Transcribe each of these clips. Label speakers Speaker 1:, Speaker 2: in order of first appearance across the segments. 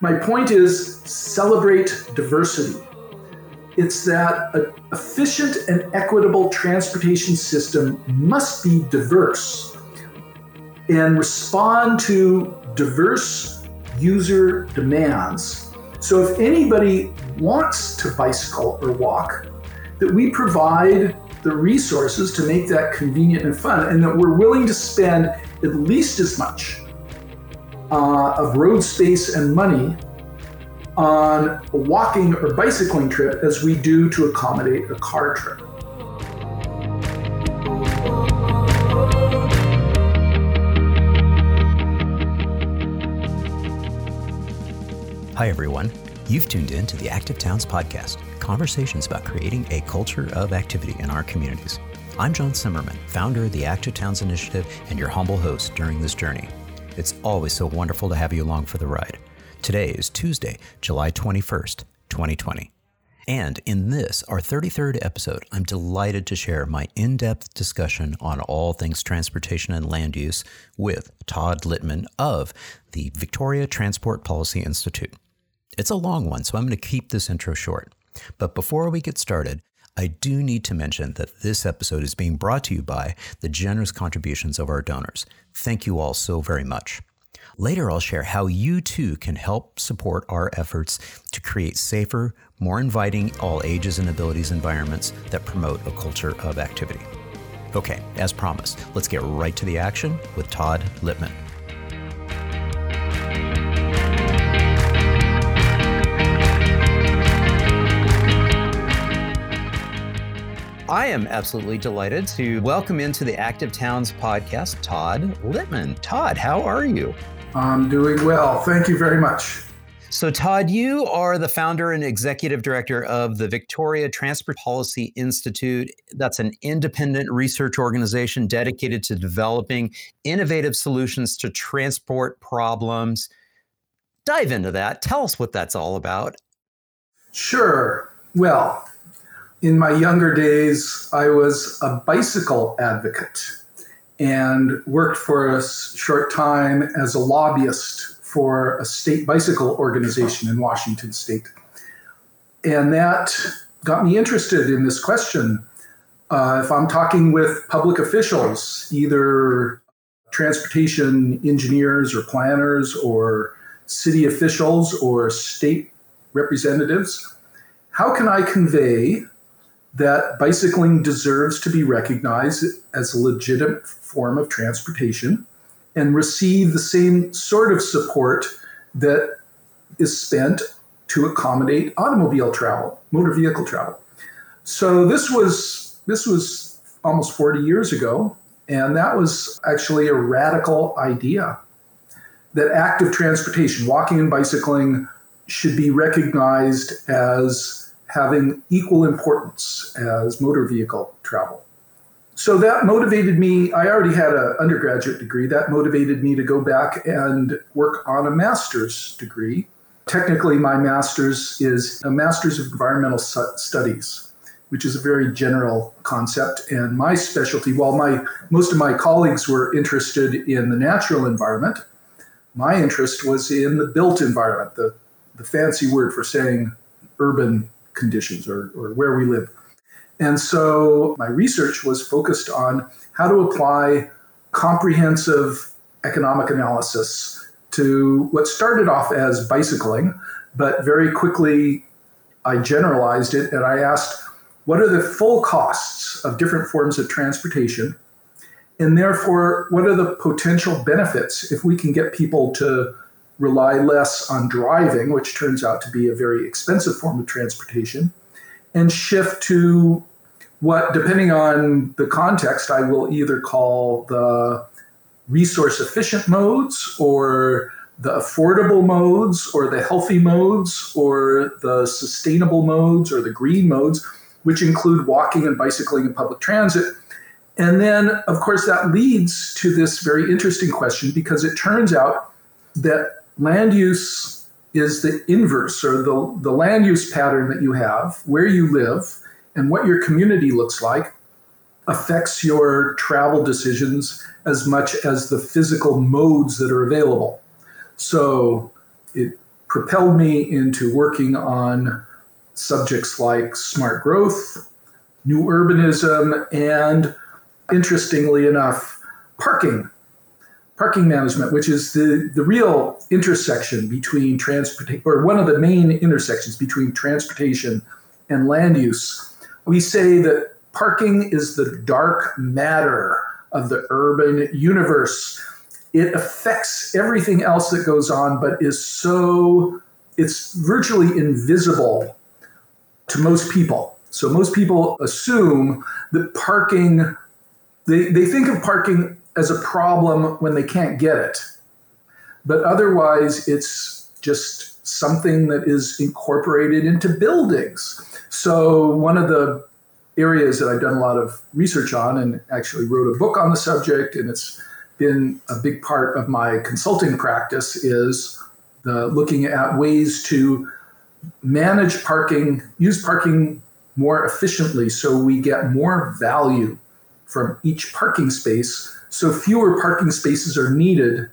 Speaker 1: My point is celebrate diversity. It's that an efficient and equitable transportation system must be diverse and respond to diverse user demands. So if anybody wants to bicycle or walk, that we provide the resources to make that convenient and fun, and that we're willing to spend at least as much uh, of road space and money on a walking or bicycling trip as we do to accommodate a car trip.
Speaker 2: Hi, everyone. You've tuned in to the Active Towns podcast, conversations about creating a culture of activity in our communities. I'm John Simmerman, founder of the Active Towns Initiative and your humble host during this journey. It's always so wonderful to have you along for the ride. Today is Tuesday, July 21st, 2020. And in this, our 33rd episode, I'm delighted to share my in depth discussion on all things transportation and land use with Todd Litman of the Victoria Transport Policy Institute. It's a long one, so I'm going to keep this intro short. But before we get started, I do need to mention that this episode is being brought to you by the generous contributions of our donors. Thank you all so very much. Later, I'll share how you too can help support our efforts to create safer, more inviting, all ages and abilities environments that promote a culture of activity. Okay, as promised, let's get right to the action with Todd Litman. I am absolutely delighted to welcome into the Active Towns podcast Todd Litman. Todd, how are you?
Speaker 1: I'm doing well. Thank you very much.
Speaker 2: So, Todd, you are the founder and executive director of the Victoria Transport Policy Institute. That's an independent research organization dedicated to developing innovative solutions to transport problems. Dive into that. Tell us what that's all about.
Speaker 1: Sure. Well, in my younger days, I was a bicycle advocate and worked for a short time as a lobbyist for a state bicycle organization in Washington state. And that got me interested in this question. Uh, if I'm talking with public officials, either transportation engineers or planners or city officials or state representatives, how can I convey that bicycling deserves to be recognized as a legitimate form of transportation and receive the same sort of support that is spent to accommodate automobile travel, motor vehicle travel. So this was this was almost 40 years ago, and that was actually a radical idea that active transportation, walking and bicycling, should be recognized as having equal importance as motor vehicle travel. So that motivated me. I already had an undergraduate degree. That motivated me to go back and work on a master's degree. Technically, my master's is a master's of environmental studies, which is a very general concept. And my specialty, while my most of my colleagues were interested in the natural environment, my interest was in the built environment, the, the fancy word for saying urban conditions or, or where we live. And so my research was focused on how to apply comprehensive economic analysis to what started off as bicycling, but very quickly I generalized it and I asked, what are the full costs of different forms of transportation? And therefore, what are the potential benefits if we can get people to rely less on driving, which turns out to be a very expensive form of transportation, and shift to what, depending on the context, I will either call the resource efficient modes or the affordable modes or the healthy modes or the sustainable modes or the green modes, which include walking and bicycling and public transit. And then, of course, that leads to this very interesting question because it turns out that land use is the inverse or the, the land use pattern that you have, where you live, and what your community looks like affects your travel decisions as much as the physical modes that are available. So it propelled me into working on subjects like smart growth, new urbanism, and interestingly enough, parking. Parking management, which is the, the real intersection between transportation, or one of the main intersections between transportation and land use. We say that parking is the dark matter of the urban universe. It affects everything else that goes on, but is so, it's virtually invisible to most people. So most people assume that parking, they, they think of parking as a problem when they can't get it. But otherwise, it's just something that is incorporated into buildings. So one of the areas that I've done a lot of research on and actually wrote a book on the subject, and it's been a big part of my consulting practice, is the looking at ways to manage parking, use parking more efficiently so we get more value from each parking space so fewer parking spaces are needed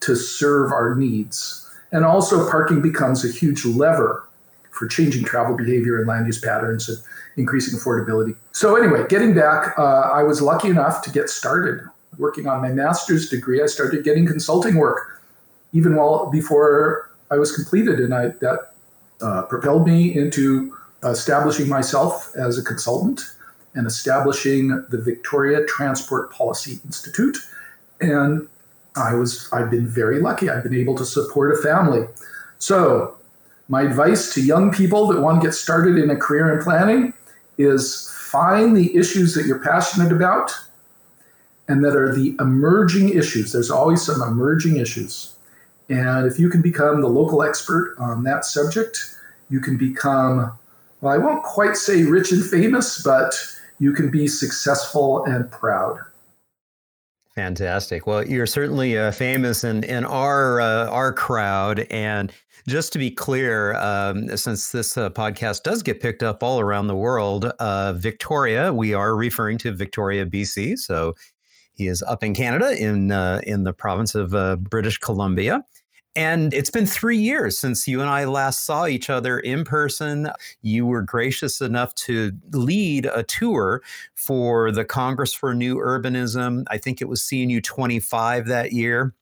Speaker 1: to serve our needs. And also parking becomes a huge lever for changing travel behavior and land use patterns and increasing affordability. So anyway getting back uh, i was lucky enough to get started working on my master's degree. I started getting consulting work even while before i was completed and i that uh, propelled me into establishing myself as a consultant and establishing the Victoria Transport Policy Institute. And I was I've been very lucky. I've been able to support a family. So my advice to young people that want to get started in a career in planning is find the issues that you're passionate about and that are the emerging issues. There's always some emerging issues. And if you can become the local expert on that subject, you can become, well, I won't quite say rich and famous, but you can be successful and proud.
Speaker 2: Fantastic. Well, you're certainly uh, famous in in our uh, our crowd, and just to be clear, um, since this uh, podcast does get picked up all around the world, uh, Victoria, we are referring to Victoria, BC. So he is up in Canada, in uh, in the province of uh, British Columbia. And it's been three years since you and I last saw each other in person. You were gracious enough to lead a tour for the Congress for New Urbanism. I think it was CNU 25 that year.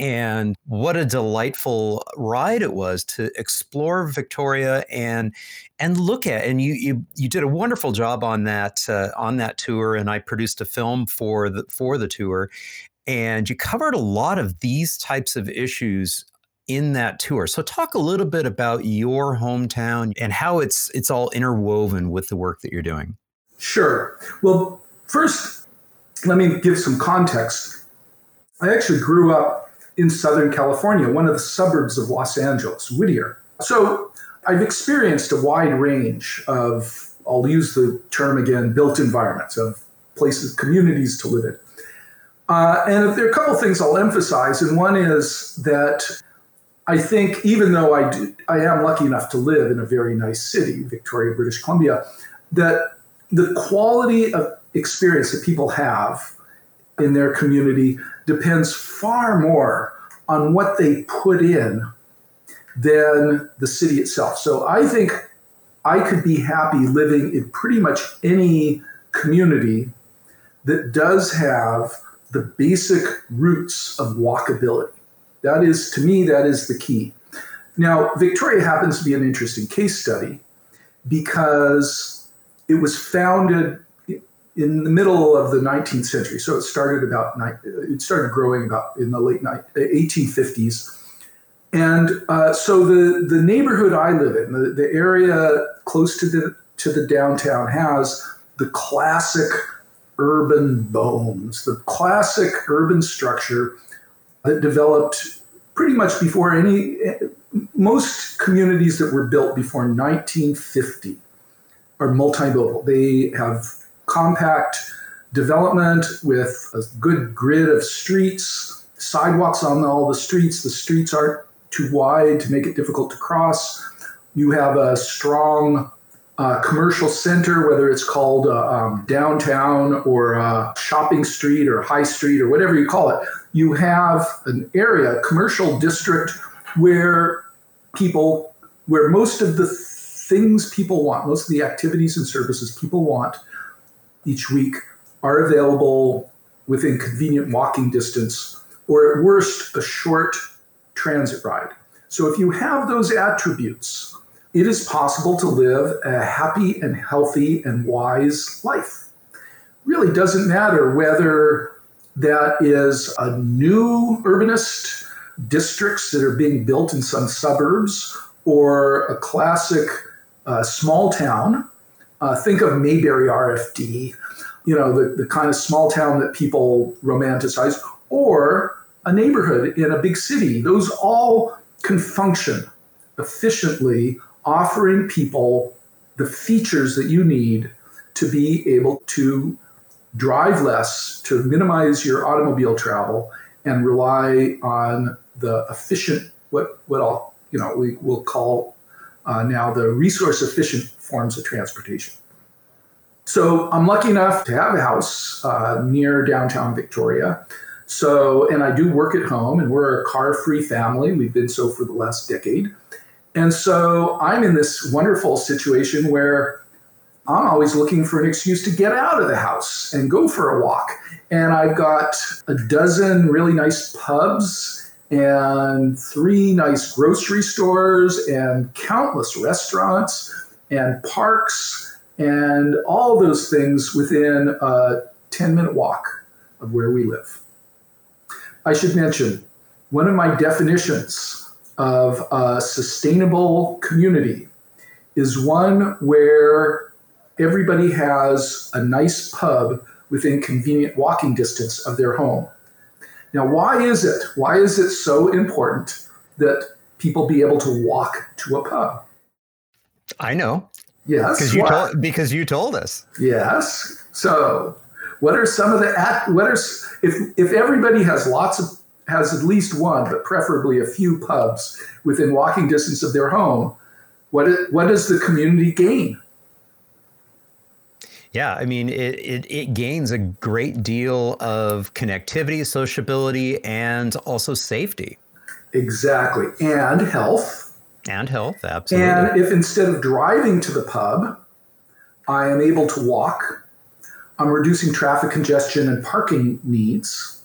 Speaker 2: And what a delightful ride it was to explore Victoria and and look at and you you you did a wonderful job on that uh, on that tour and I produced a film for the for the tour and you covered a lot of these types of issues in that tour. So talk a little bit about your hometown and how it's it's all interwoven with the work that you're doing.
Speaker 1: Sure. Well, first let me give some context. I actually grew up in Southern California, one of the suburbs of Los Angeles, Whittier. So I've experienced a wide range of, I'll use the term again, built environments, of places, communities to live in. Uh, and there are a couple things I'll emphasize, and one is that I think even though I do, I am lucky enough to live in a very nice city, Victoria, British Columbia, that the quality of experience that people have in their community depends far more on what they put in than the city itself. So I think I could be happy living in pretty much any community that does have the basic roots of walkability. That is, to me, that is the key. Now, Victoria happens to be an interesting case study because it was founded in the middle of the 19th century. So it started about it started growing about in the late 1850s, and uh, so the the neighborhood I live in, the, the area close to the to the downtown, has the classic urban bones, the classic urban structure that developed pretty much before any, most communities that were built before 1950 are multimodal. They have compact development with a good grid of streets, sidewalks on all the streets. The streets aren't too wide to make it difficult to cross. You have a strong uh, commercial center, whether it's called uh, um, downtown or uh, shopping street or high street or whatever you call it, you have an area, a commercial district where people, where most of the things people want, most of the activities and services people want each week are available within convenient walking distance, or at worst, a short transit ride. So if you have those attributes, it is possible to live a happy and healthy and wise life. Really doesn't matter whether that is a new urbanist districts that are being built in some suburbs or a classic uh, small town. Uh, think of Mayberry RFD, you know, the, the kind of small town that people romanticize, or a neighborhood in a big city. Those all can function efficiently, offering people the features that you need to be able to drive less, to minimize your automobile travel, and rely on the efficient, what, what I'll, you know, we will call uh, now the resource efficient forms of transportation. So I'm lucky enough to have a house uh, near downtown Victoria. So, and I do work at home, and we're a car free family. We've been so for the last decade. And so I'm in this wonderful situation where I'm always looking for an excuse to get out of the house and go for a walk. And I've got a dozen really nice pubs and three nice grocery stores and countless restaurants and parks and all those things within a 10 minute walk of where we live. I should mention one of my definitions of a sustainable community is one where everybody has a nice pub within convenient walking distance of their home. Now, why is it? Why is it so important that people be able to walk to a pub?
Speaker 2: I know.
Speaker 1: Yes.
Speaker 2: Because you told because you told us.
Speaker 1: Yes. So, what are some of the what are if if everybody has lots of has at least one, but preferably a few pubs within walking distance of their home, what what does the community gain?
Speaker 2: Yeah, I mean, it, it, it, gains a great deal of connectivity, sociability, and also safety.
Speaker 1: Exactly. And health.
Speaker 2: And health, absolutely.
Speaker 1: And if instead of driving to the pub, I am able to walk, I'm reducing traffic congestion and parking needs.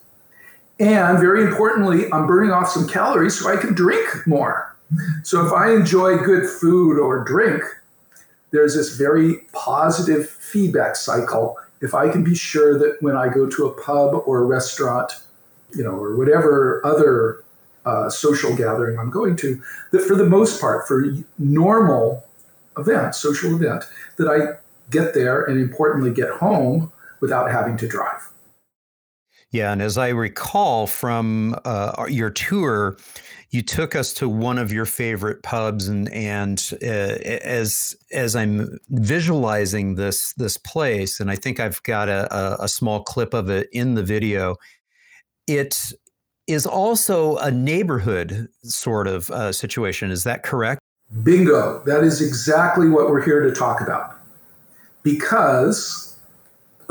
Speaker 1: And very importantly, I'm burning off some calories so I can drink more. So if I enjoy good food or drink, there's this very positive feedback cycle. If I can be sure that when I go to a pub or a restaurant, you know, or whatever other uh, social gathering I'm going to, that for the most part, for normal event, social event, that I get there and importantly get home without having to drive.
Speaker 2: Yeah, and as I recall from uh, your tour, you took us to one of your favorite pubs, and and uh, as as I'm visualizing this this place, and I think I've got a, a small clip of it in the video. It is also a neighborhood sort of uh, situation. Is that correct?
Speaker 1: Bingo. That is exactly what we're here to talk about. Because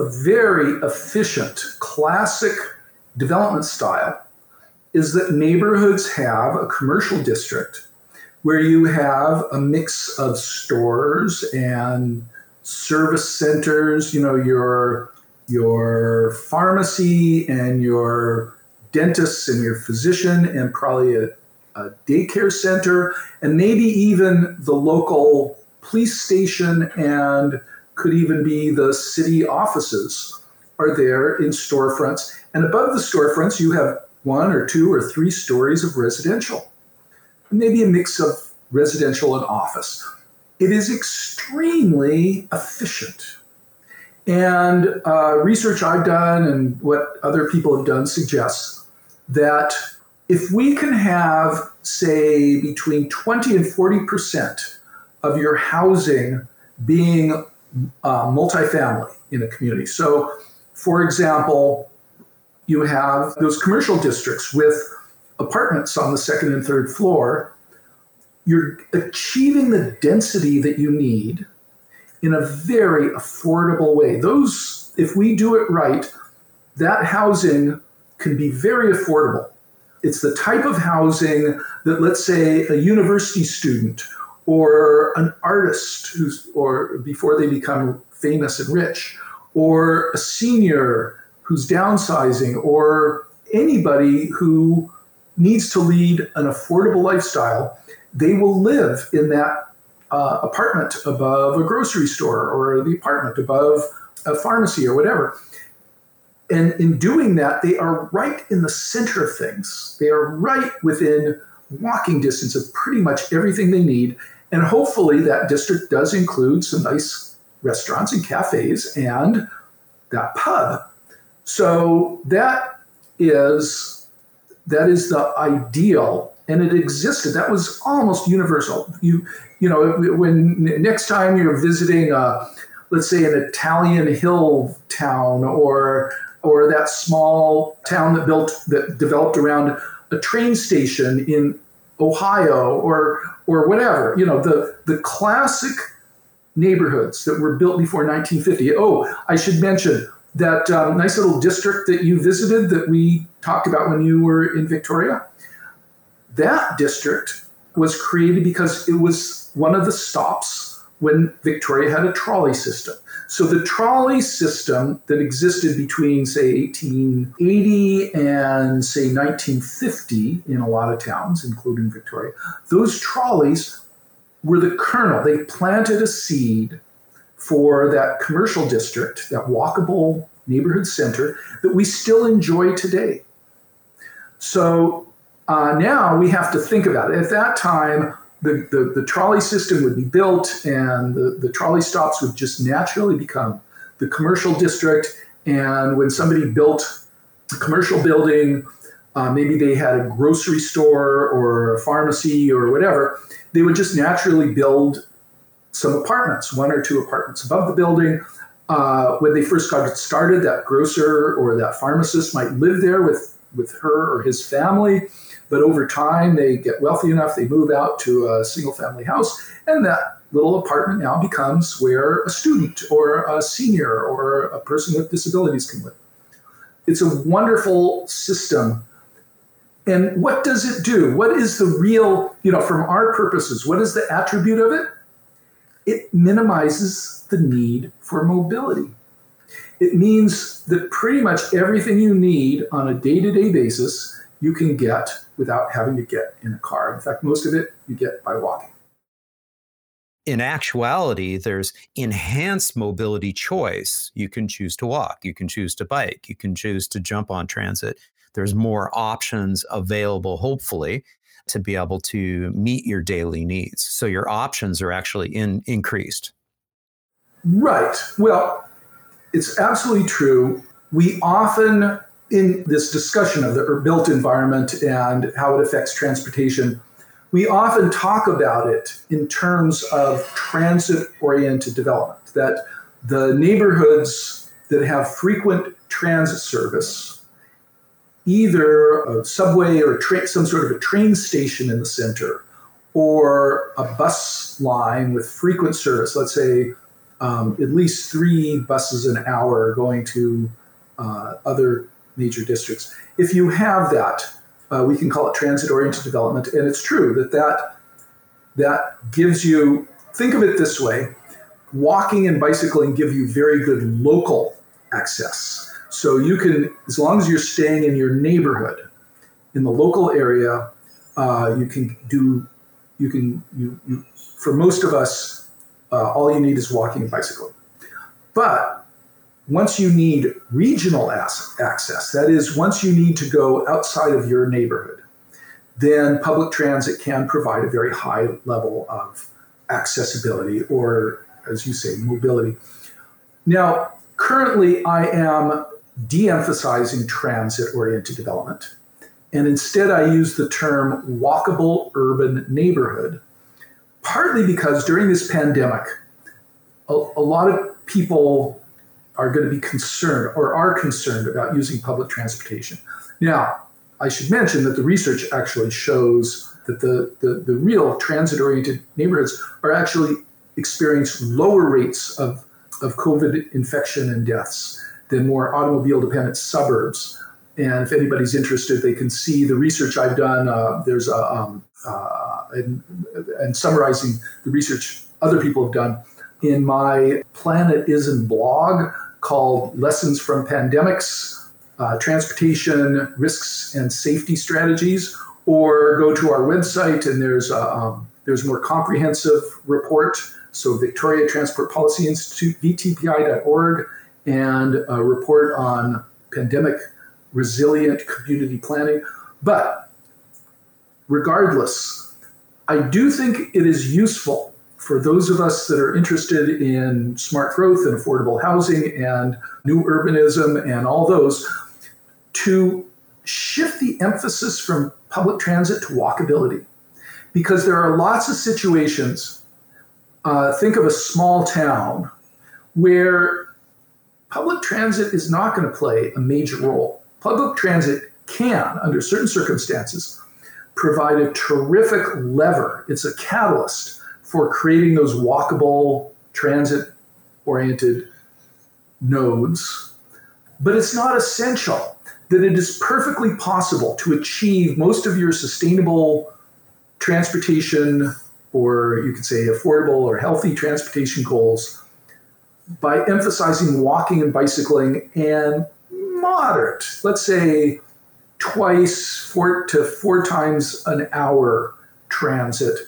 Speaker 1: a very efficient, classic development style is that neighborhoods have a commercial district where you have a mix of stores and service centers, you know, your your pharmacy and your dentists and your physician and probably a, a daycare center and maybe even the local police station and could even be the city offices are there in storefronts. And above the storefronts, you have one or two or three stories of residential, maybe a mix of residential and office. It is extremely efficient. And uh, research I've done and what other people have done suggests that if we can have, say, between 20 and 40% of your housing being uh, multifamily in a community. So, for example, you have those commercial districts with apartments on the second and third floor. You're achieving the density that you need in a very affordable way. Those, if we do it right, that housing can be very affordable. it's the type of housing that, let's say, a university student or an artist who's, or before they become famous and rich, or a senior who's downsizing, or anybody who needs to lead an affordable lifestyle, they will live in that uh, apartment above a grocery store or the apartment above a pharmacy or whatever. And in doing that, they are right in the center of things. They are right within walking distance of pretty much everything they need. And hopefully, that district does include some nice restaurants and cafes and that pub. So that is that is the ideal, and it existed. That was almost universal. You you know when next time you're visiting, a, let's say an Italian hill town or or that small town that built that developed around a train station in Ohio or or whatever. You know, the the classic neighborhoods that were built before 1950. Oh, I should mention that um, nice little district that you visited that we talked about when you were in Victoria. That district was created because it was one of the stops when Victoria had a trolley system. So the trolley system that existed between, say, 1880 and, say, 1950 in a lot of towns, including Victoria, those trolleys were the kernel. They planted a seed for that commercial district, that walkable neighborhood center that we still enjoy today. So uh, now we have to think about it. At that time, the, the, the trolley system would be built and the, the trolley stops would just naturally become the commercial district. And when somebody built a commercial building, uh, maybe they had a grocery store or a pharmacy or whatever, they would just naturally build some apartments, one or two apartments above the building. Uh, when they first got started, that grocer or that pharmacist might live there with, with her or his family. But over time, they get wealthy enough, they move out to a single family house, and that little apartment now becomes where a student or a senior or a person with disabilities can live. It's a wonderful system. And what does it do? What is the real, you know, from our purposes, what is the attribute of it? It minimizes the need for mobility. It means that pretty much everything you need on a day to day basis you can get without having to get in a car. In fact, most of it you get by walking.
Speaker 2: In actuality, there's enhanced mobility choice. You can choose to walk, you can choose to bike, you can choose to jump on transit. There's more options available, hopefully, to be able to meet your daily needs. So your options are actually in, increased.
Speaker 1: Right. Well, it's absolutely true. We often in this discussion of the built environment and how it affects transportation, we often talk about it in terms of transit oriented development, that the neighborhoods that have frequent transit service, either a subway or tra- some sort of a train station in the center, or a bus line with frequent service, let's say um, at least three buses an hour going to uh, other major districts. If you have that, uh, we can call it transit-oriented development, and it's true that that that gives you. Think of it this way: walking and bicycling give you very good local access. So you can, as long as you're staying in your neighborhood, in the local area, uh, you can do. You can you, you for most of us, uh, all you need is walking and bicycling. But once you need regional access, that is, once you need to go outside of your neighborhood, then public transit can provide a very high level of accessibility or, as you say, mobility. Now, currently, I am de emphasizing transit oriented development. And instead, I use the term walkable urban neighborhood, partly because during this pandemic, a, a lot of people are going to be concerned or are concerned about using public transportation. Now, I should mention that the research actually shows that the, the, the real transit oriented neighborhoods are actually experience lower rates of, of COVID infection and deaths than more automobile dependent suburbs. And if anybody's interested, they can see the research I've done. Uh, there's a, um, uh, and, and summarizing the research other people have done in my Planetizen blog called Lessons from Pandemics uh, Transportation Risks and Safety Strategies, or go to our website and there's a, um, there's a more comprehensive report. So, Victoria Transport Policy Institute, vtpi.org, and a report on pandemic resilient community planning. But regardless, I do think it is useful for those of us that are interested in smart growth and affordable housing and new urbanism and all those to shift the emphasis from public transit to walkability. Because there are lots of situations, uh, think of a small town, where public transit is not going to play a major role. Public transit can, under certain circumstances, provide a terrific lever. It's a catalyst for creating those walkable, transit oriented nodes. But it's not essential that it is perfectly possible to achieve most of your sustainable transportation, or you could say affordable or healthy transportation goals by emphasizing walking and bicycling and moderate, let's say twice, four to four times an hour transit,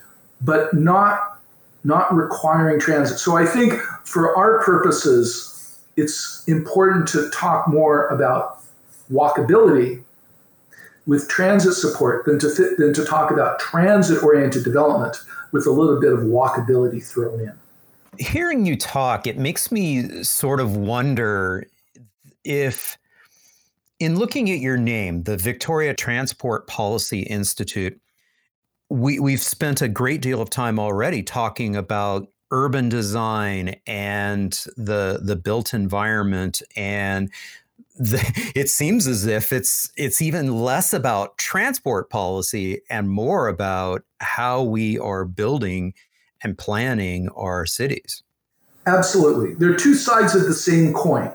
Speaker 1: but not not requiring transit. So I think for our purposes, it's important to talk more about walkability with transit support than to fit, than to talk about transit oriented development with a little bit of walkability thrown in.
Speaker 2: Hearing you talk, it makes me sort of wonder if in looking at your name, the Victoria Transport Policy Institute, we, we've spent a great deal of time already talking about urban design and the the built environment and the, it seems as if it's it's even less about transport policy and more about how we are building and planning our cities.
Speaker 1: Absolutely. There are two sides of the same coin.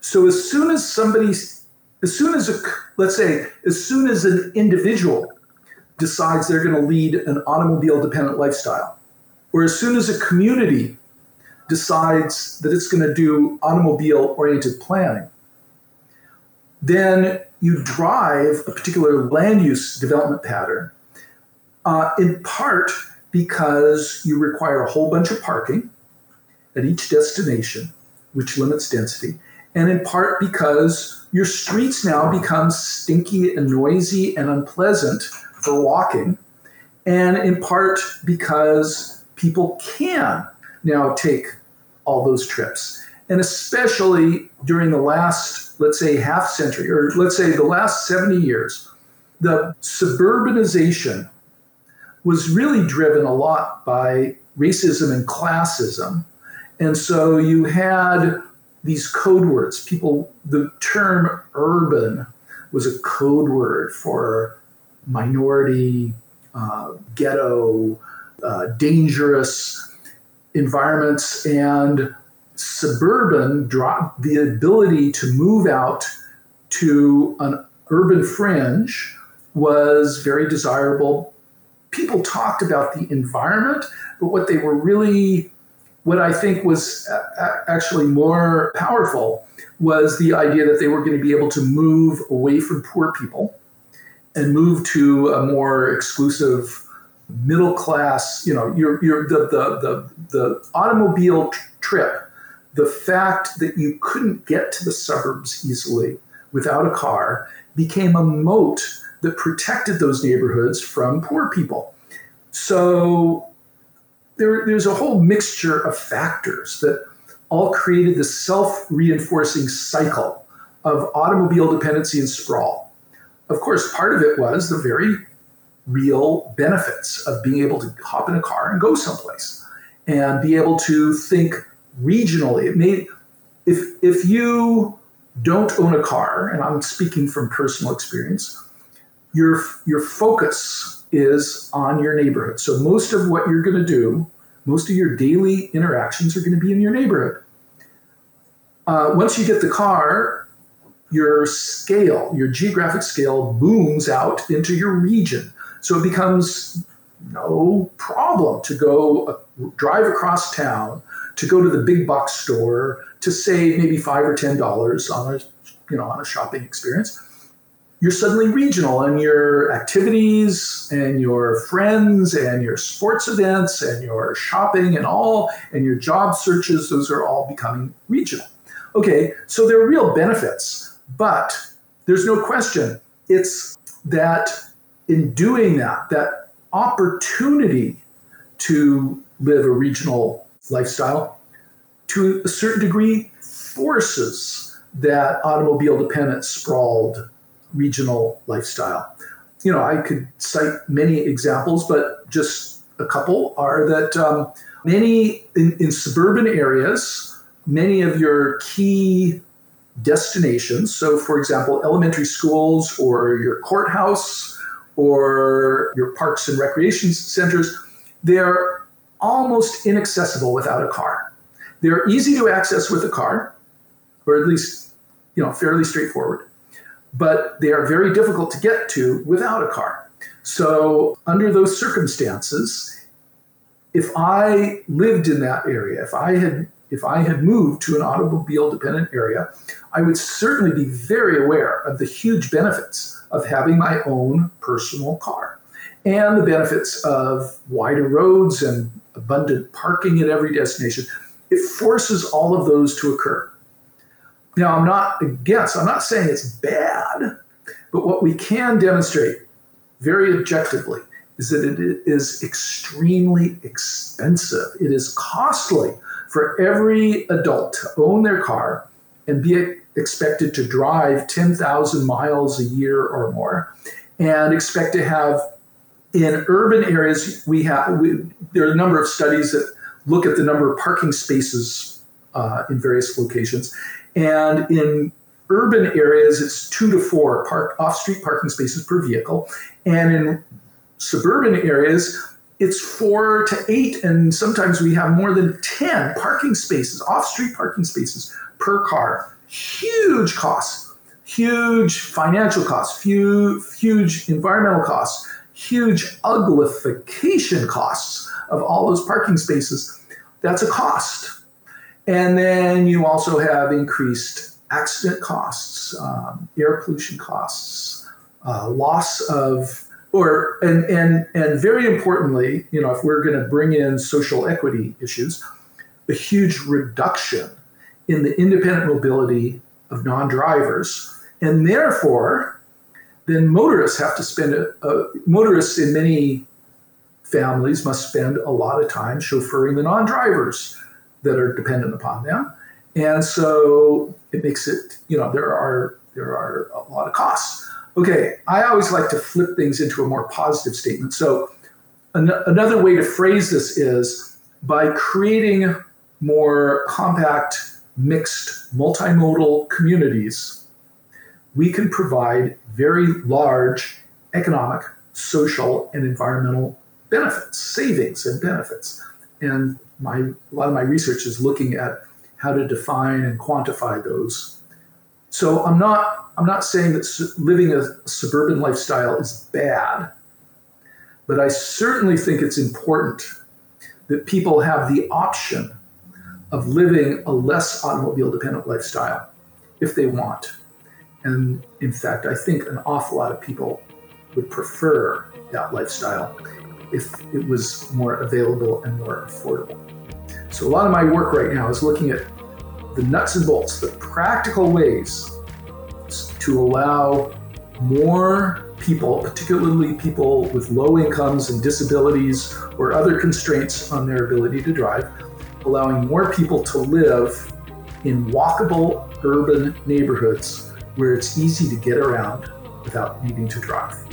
Speaker 1: So as soon as somebody as soon as a let's say as soon as an individual decides they're going to lead an automobile dependent lifestyle. Or as soon as a community decides that it's going to do automobile oriented planning then you drive a particular land use development pattern, uh, in part because you require a whole bunch of parking at each destination, which limits density, and in part because your streets now become stinky and noisy and unpleasant for walking, and in part because people can now take all those trips. And especially during the last let's say, half century, or let's say the last 70 years, the suburbanization was really driven a lot by racism and classism. And so you had these code words. People, the term urban was a code word for minority, uh, ghetto, uh, dangerous environments. And suburban drop the ability to move out to an urban fringe was very desirable. People talked about the environment, but what they were really, what I think was actually more powerful was the idea that they were going to be able to move away from poor people and move to a more exclusive middle class, you know, your, your, the, the, the, the automobile trip the fact that you couldn't get to the suburbs easily without a car became a moat that protected those neighborhoods from poor people. So there, there's a whole mixture of factors that all created this self reinforcing cycle of automobile dependency and sprawl. Of course, part of it was the very real benefits of being able to hop in a car and go someplace and be able to think regionally. It may, if if you don't own a car, and I'm speaking from personal experience, your your focus is on your neighborhood. So most of what you're going to do, most of your daily interactions are going to be in your neighborhood. Uh, once you get the car, your scale, your geographic scale booms out into your region. So it becomes no problem to go drive across town, to go to the big box store, to save maybe five or ten dollars on a you know on a shopping experience. You're suddenly regional and your activities and your friends and your sports events and your shopping and all and your job searches, those are all becoming regional. Okay, so there are real benefits, but there's no question it's that in doing that, that opportunity to live a regional lifestyle to a certain degree forces that automobile dependent sprawled regional lifestyle. You know, I could cite many examples, but just a couple are that um, many in, in suburban areas, many of your key destinations, so for example, elementary schools or your courthouse or your parks and recreation centers, they're almost inaccessible without a car. They're easy to access with a car, or at least, you know, fairly straightforward but they are very difficult to get to without a car. So, under those circumstances, if I lived in that area, if I had if I had moved to an automobile dependent area, I would certainly be very aware of the huge benefits of having my own personal car and the benefits of wider roads and abundant parking at every destination. It forces all of those to occur. Now, I'm not against, I'm not saying it's bad, but what we can demonstrate very objectively is that it is extremely expensive. It is costly for every adult to own their car and be expected to drive 10,000 miles a year or more and expect to have in urban areas we have we, there are a number of studies that look at the number of parking spaces uh, in various locations and in urban areas, it's two to four park off-street parking spaces per vehicle. And in suburban areas, it's four to eight, and sometimes we have more than 10 parking spaces, off-street parking spaces per car. Huge costs, huge financial costs, huge, huge environmental costs, huge uglification costs of all those parking spaces. That's a cost. And then you also have increased accident costs, um, air pollution costs, uh, loss of, or, and, and, and very importantly, you know, if we're going to bring in social equity issues, a huge reduction in the independent mobility of non drivers. And therefore, then motorists have to spend, a, a, motorists in many families must spend a lot of time chauffeuring the non drivers that are dependent upon them. And so it makes it, you know, there are there are a lot of costs. Okay, I always like to flip things into a more positive statement. So an- another way to phrase this is by creating more compact, mixed, multimodal communities, we can provide very large economic, social, and environmental benefits, savings and benefits. And my a lot of my research is looking at how to define and quantify those. So I'm not I'm not saying that living a suburban lifestyle is bad, but I certainly think it's important that people have the option of living a less automobile dependent lifestyle if they want. And in fact, I think an awful lot of people would prefer that lifestyle if it was more available and more affordable. So a lot of my work right now is looking at the nuts and bolts, the practical ways to allow more people, particularly people with low incomes and disabilities or other constraints on their ability to drive, allowing more people to live in walkable urban neighborhoods where it's easy to get around without needing to drive.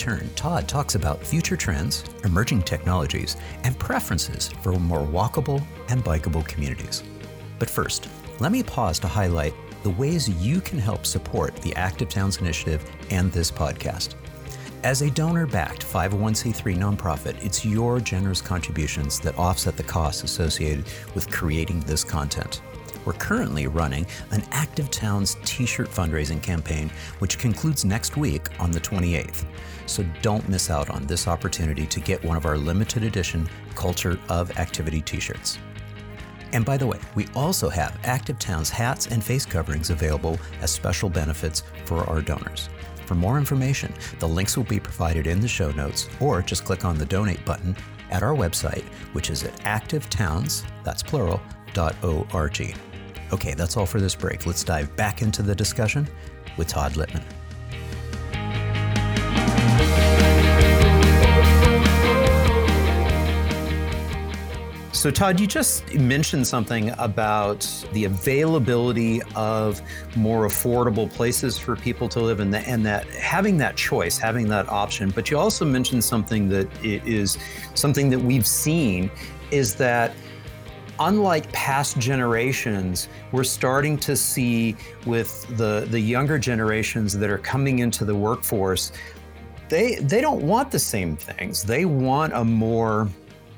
Speaker 2: Return, Todd talks about future trends, emerging technologies, and preferences for more walkable and bikeable communities. But first, let me pause to highlight the ways you can help support the Active Towns Initiative and this podcast. As a donor backed 501c3 nonprofit, it's your generous contributions that offset the costs associated with creating this content. We're currently running an Active Towns t shirt fundraising campaign, which concludes next week on the 28th. So don't miss out on this opportunity to get one of our limited edition Culture of Activity t shirts. And by the way, we also have Active Towns hats and face coverings available as special benefits for our donors. For more information, the links will be provided in the show notes or just click on the donate button at our website, which is at activetowns, that's plural, .org. Okay, that's all for this break. Let's dive back into the discussion with Todd Litman. So, Todd, you just mentioned something about the availability of more affordable places for people to live and, and that having that choice, having that option. But you also mentioned something that is something that we've seen is that unlike past generations, we're starting to see with the, the younger generations that are coming into the workforce, they, they don't want the same things. They want a more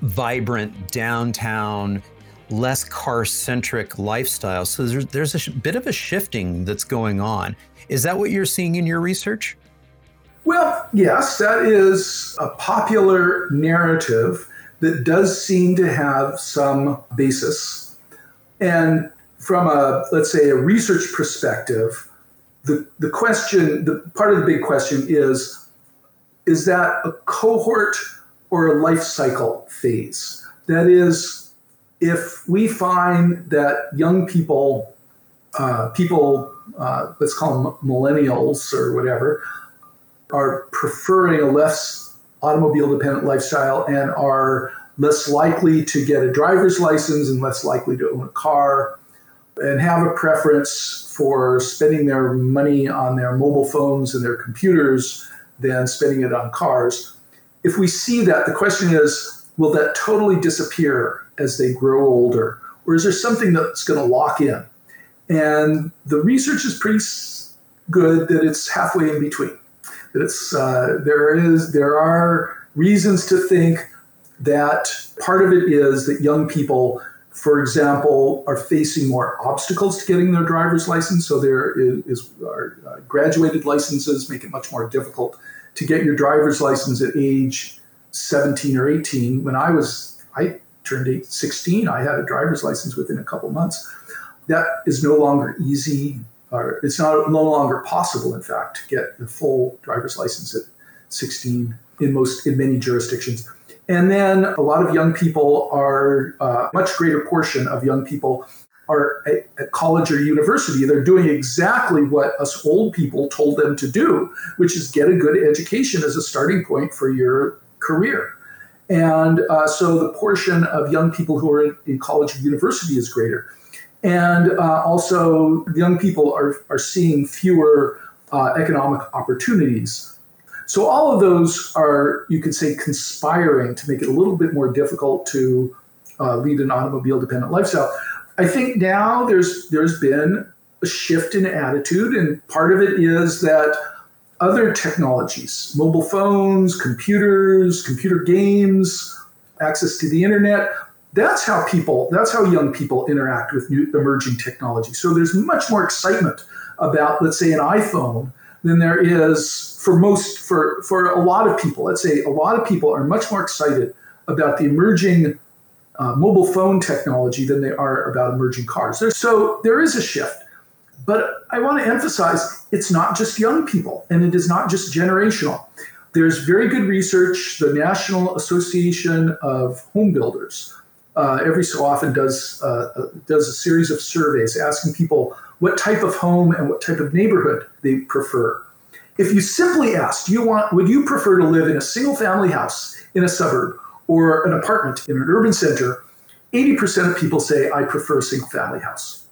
Speaker 2: vibrant downtown, less car centric lifestyle. So there's, there's a sh- bit of a shifting that's going on. Is that what you're seeing in your research?
Speaker 1: Well, yes, that is a popular narrative that does seem to have some basis. And from a, let's say, a research perspective, the, the question, the part of the big question is, is that a cohort or a life cycle phase. That is, if we find that young people, uh, people, uh, let's call them millennials or whatever, are preferring a less automobile dependent lifestyle and are less likely to get a driver's license and less likely to own a car and have a preference for spending their money on their mobile phones and their computers than spending it on cars if we see that, the question is will that totally disappear as they grow older? Or is there something that's going to lock in? And the research is pretty good that it's halfway in between. It's uh, there is there are reasons to think that part of it is that young people, for example, are facing more obstacles to getting their driver's license. So there is, is uh, graduated licenses make it much more difficult to get your driver's license at age 17 or 18. When I was, I turned 16, I had a driver's license within a couple months. That is no longer easy, or it's not no longer possible, in fact, to get a full driver's license at 16 in most in many jurisdictions. And then a lot of young people are uh, much greater portion of young people are at, at, college or university, they're doing exactly what us old people told them to do, which is get a good education as a starting point for your career. And uh, so the portion of young people who are in, in college or university is greater. And uh, also, young people are, are seeing fewer uh, economic opportunities. So, all of those are, you could say, conspiring to make it a little bit more difficult to uh, lead an automobile dependent lifestyle. I think now there's there's been a shift in attitude, and part of it is that other technologies, mobile phones, computers, computer games, access to the internet, that's how people, that's how young people interact with new emerging technology. So there's much more excitement about, let's say, an iPhone than there is for most, for, for a lot of people. Let's say a lot of people are much more excited about the emerging uh, mobile phone technology than they are about emerging cars. So there is a shift. But I want to emphasize it's not just young people and it is not just generational. There's very good research. The National Association of Home Builders uh, every so often does uh, uh does a series of surveys asking people what type of home and what type of neighborhood they prefer. If you simply asked, you want, would you prefer to live in a single family house in a suburb or an apartment in an urban center, 80% of people say, I prefer a single family house.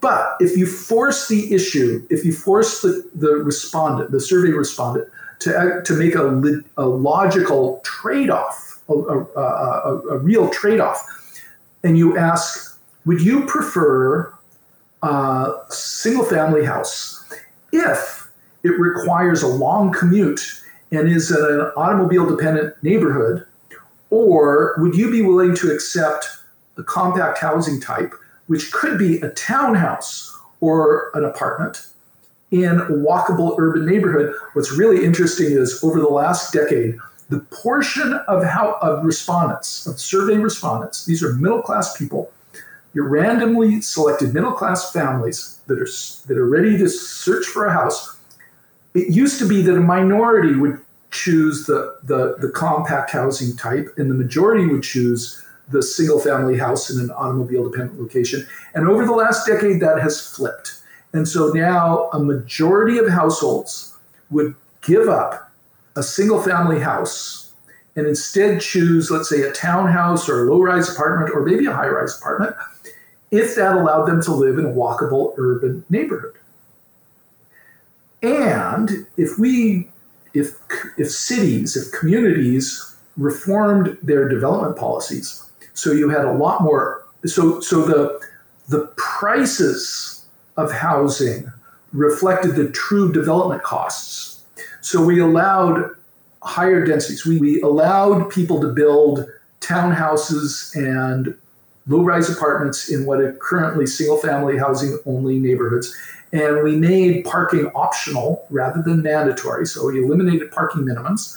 Speaker 1: But if you force the issue, if you force the, the respondent, the survey respondent, to, to make a, a logical trade off, a, a, a, a real trade off, and you ask, would you prefer uh, a single family house if it requires a long commute and is in an automobile dependent neighborhood? Or would you be willing to accept a compact housing type, which could be a townhouse or an apartment in a walkable urban neighborhood? What's really interesting is over the last decade, the portion of how of respondents, of survey respondents, these are middle class people, your randomly selected middle class families that are that are ready to search for a house. It used to be that a minority would choose the, the, the compact housing type, and the majority would choose the single family house in an automobile dependent location. And over the last decade, that has flipped. And so now a majority of households would give up a single family house and instead choose, let's say, a townhouse or a low rise apartment or maybe a high rise apartment if that allowed them to live in a walkable urban neighborhood. And if we if if cities, if communities reformed their development policies, so you had a lot more so so the the prices of housing reflected the true development costs. So we allowed higher densities. We, we allowed people to build townhouses and low rise apartments in what are currently single family housing only neighborhoods. And we made parking optional rather than mandatory. So we eliminated parking minimums.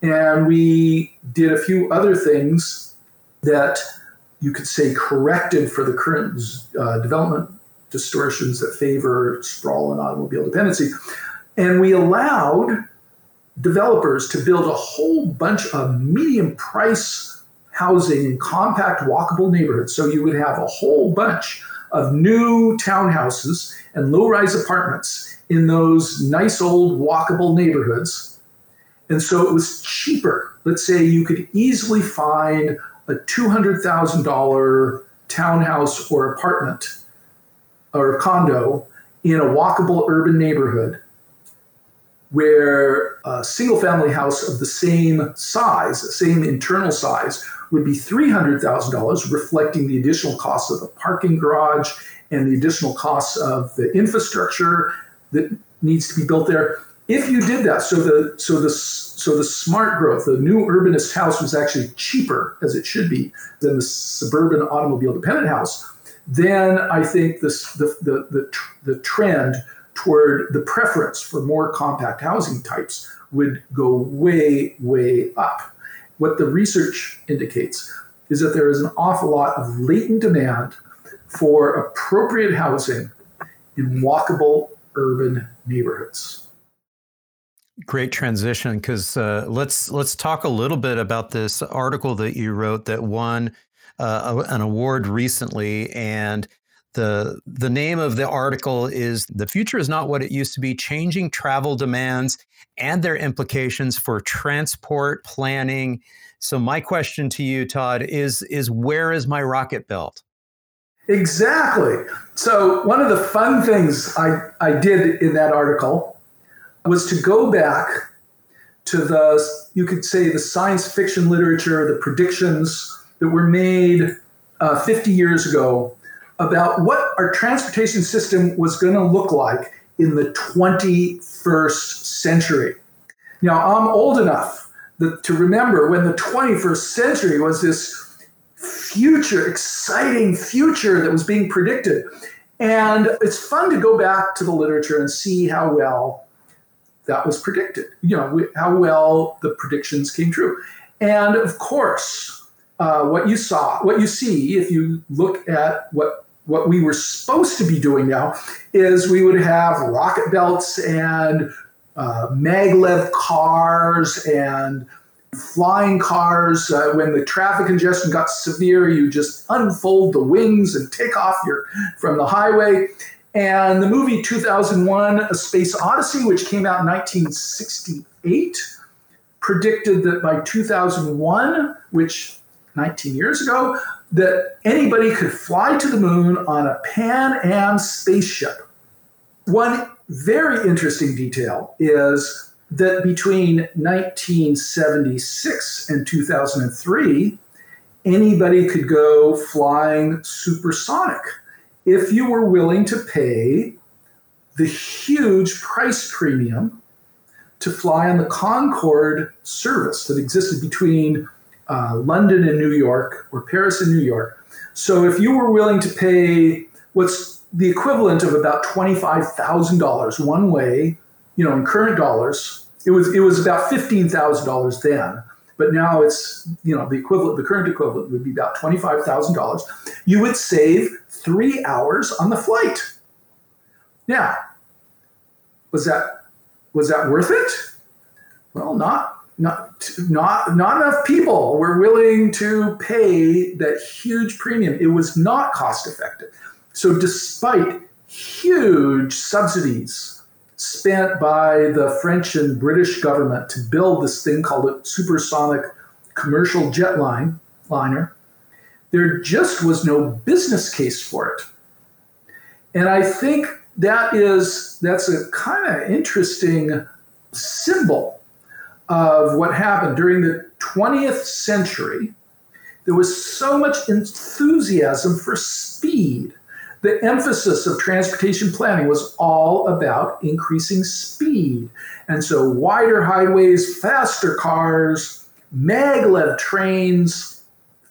Speaker 1: And we did a few other things that you could say corrected for the current uh, development distortions that favor sprawl and automobile dependency. And we allowed developers to build a whole bunch of medium price housing in compact walkable neighborhoods. So you would have a whole bunch of new townhouses and low rise apartments in those nice old walkable neighborhoods. And so it was cheaper. Let's say you could easily find a $200,000 townhouse or apartment or condo in a walkable urban neighborhood where a single family house of the same size, same internal size, would be $300,000, reflecting the additional costs of the parking garage and the additional costs of the infrastructure that needs to be built there. If you did that, so the so the so the smart growth, the new urbanist house was actually cheaper as it should be than the suburban automobile dependent house, then I think this the the the, the trend toward the preference for more compact housing types would go way way up. What the research indicates is that there is an awful lot of latent demand for appropriate housing in walkable urban neighborhoods.
Speaker 2: Great transition because uh, let's let's talk a little bit about this article that you wrote that won uh, an award recently, and the the name of the article is "The Future Is Not What It Used to Be: Changing Travel Demands and Their Implications for Transport Planning." So, my question to you, Todd, is is where is my rocket belt?
Speaker 1: Exactly. So, one of the fun things I, I did in that article was to go back to the, you could say, the science fiction literature, the predictions that were made uh, 50 years ago about what our transportation system was going to look like in the 21st century. Now, I'm old enough that, to remember when the 21st century was this future, exciting future that was being predicted. And it's fun to go back to the literature and see how well that was predicted, you know, how well the predictions came true. And of course, uh, what you saw, what you see, if you look at what what we were supposed to be doing now, is we would have rocket belts and uh, maglev cars and flying cars. Uh, when the traffic congestion got severe, you just unfold the wings and take off your from the highway. And the movie 2001: A Space Odyssey, which came out in 1968, predicted that by 2001, which 19 years ago, that anybody could fly to the moon on a Pan Am spaceship. One very interesting detail is that between 1976 and 2003, anybody could go flying supersonic if you were willing to pay the huge price premium to fly on the Concorde service that existed between uh, London and New York or Paris and New York. So if you were willing to pay what's the equivalent of about $25,000 one way, you know, in current dollars, it was it was about $15,000 then. But now it's, you know, the equivalent, the current equivalent would be about $25,000. You would save three hours on the flight. Now, was that was that worth it? Well, not not not not enough people were willing to pay that huge premium. It was not cost effective. So despite huge subsidies spent by the French and British government to build this thing called a supersonic commercial jet line liner, there just was no business case for it. And I think that is that's a kind of interesting symbol of what happened during the 20th century. There was so much enthusiasm for speed. The emphasis of transportation planning was all about increasing speed. And so, wider highways, faster cars, maglev trains,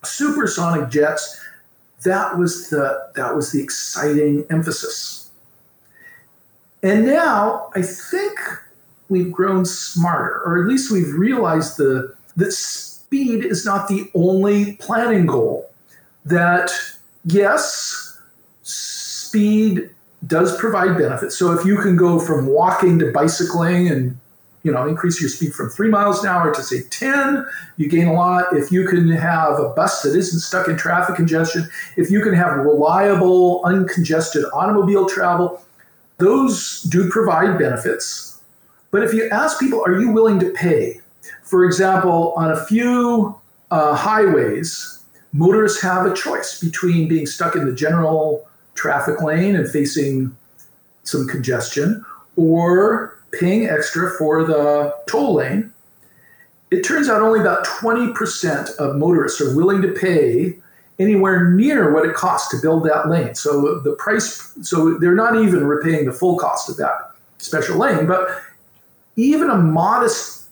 Speaker 1: supersonic jets, that was the, that was the exciting emphasis. And now I think we've grown smarter, or at least we've realized the that speed is not the only planning goal. That yes, speed does provide benefits. So if you can go from walking to bicycling and you know increase your speed from three miles an hour to say 10 you gain a lot if you can have a bus that isn't stuck in traffic congestion if you can have reliable uncongested automobile travel those do provide benefits. But if you ask people, are you willing to pay? For example, on a few uh, highways, motorists have a choice between being stuck in the general traffic lane and facing some congestion or paying extra for the toll lane. It turns out only about 20% of motorists are willing to pay anywhere near what it costs to build that lane. So the price, so they're not even repaying the full cost of that special lane, but even a modest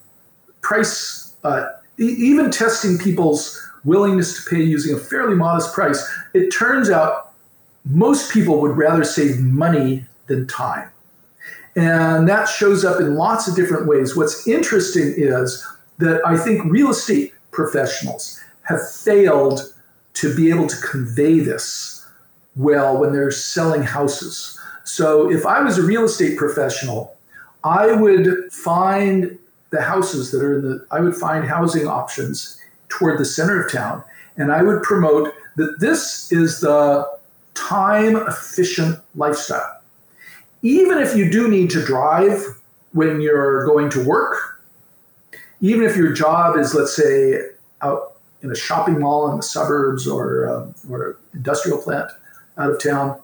Speaker 1: price, uh, e- even testing people's willingness to pay using a fairly modest price, it turns out most people would rather save money than time. And that shows up in lots of different ways. What's interesting is that I think real estate professionals have failed to be able to convey this well when they're selling houses. So if I was a real estate professional, I would find the houses that are in the, I would find housing options toward the center of town. And I would promote that this is the time efficient lifestyle. Even if you do need to drive when you're going to work, even if your job is, let's say, out in a shopping mall in the suburbs or, uh, or industrial plant out of town,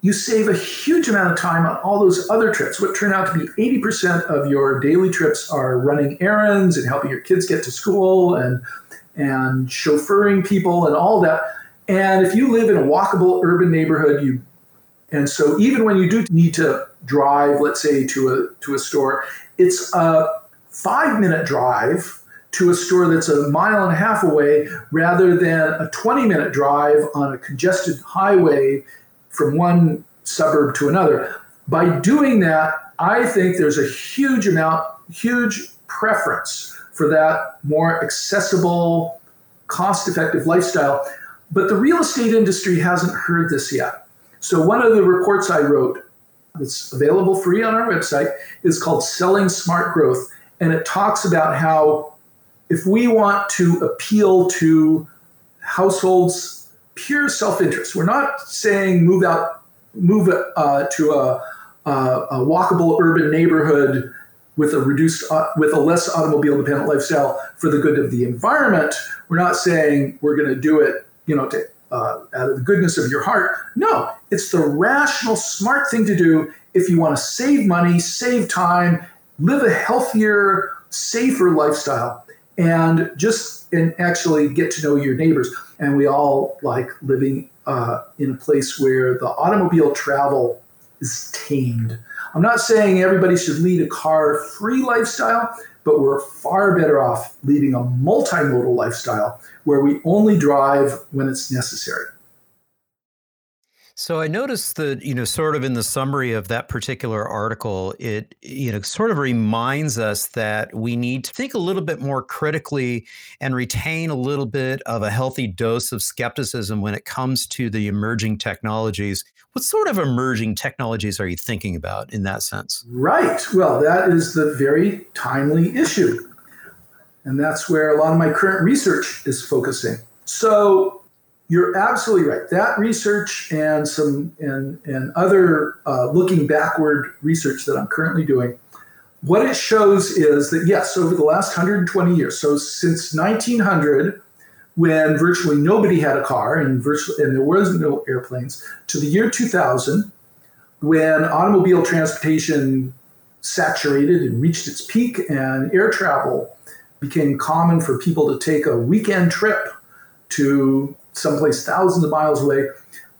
Speaker 1: you save a huge amount of time on all those other trips. What turn out to be 80% of your daily trips are running errands and helping your kids get to school and and chauffeuring people and all that. And if you live in a walkable urban neighborhood, you and so even when you do need to drive, let's say to a to a store, it's a five minute drive to a store that's a mile and a half away rather than a 20 minute drive on a congested highway from one suburb to another. By doing that, I think there's a huge amount, huge preference for that more accessible, cost effective lifestyle. But the real estate industry hasn't heard this yet. So, one of the reports I wrote that's available free on our website is called Selling Smart Growth. And it talks about how if we want to appeal to households' pure self-interest, we're not saying move out, move uh, to a, a, a, walkable urban neighborhood with a reduced, uh, with a less automobile-dependent lifestyle for the good of the environment. We're not saying we're going to do it, you know, to, uh, out of the goodness of your heart. No, it's the rational, smart thing to do if you want to save money, save time, live a healthier, safer lifestyle and just and actually get to know your neighbors. And we all like living uh, in a place where the automobile travel is tamed. I'm not saying everybody should lead a car free lifestyle, but we're far better off leading a multimodal lifestyle where we only drive when it's necessary.
Speaker 2: So I noticed that, you know, sort of in the summary of that particular article, it, you know, sort of reminds us that we need to think a little bit more critically and retain a little bit of a healthy dose of skepticism when it comes to the emerging technologies. What sort of emerging technologies are you thinking about in that sense?
Speaker 1: Right. Well, that is the very timely issue. And that's where a lot of my current research is focusing. So you're absolutely right. That research and some and and other uh, looking backward research that I'm currently doing, what it shows is that yes, over the last 120 years, so since 1900, when virtually nobody had a car and virtually and there was no airplanes, to the year 2000, when automobile transportation saturated and reached its peak, and air travel became common for people to take a weekend trip to someplace thousands of miles away.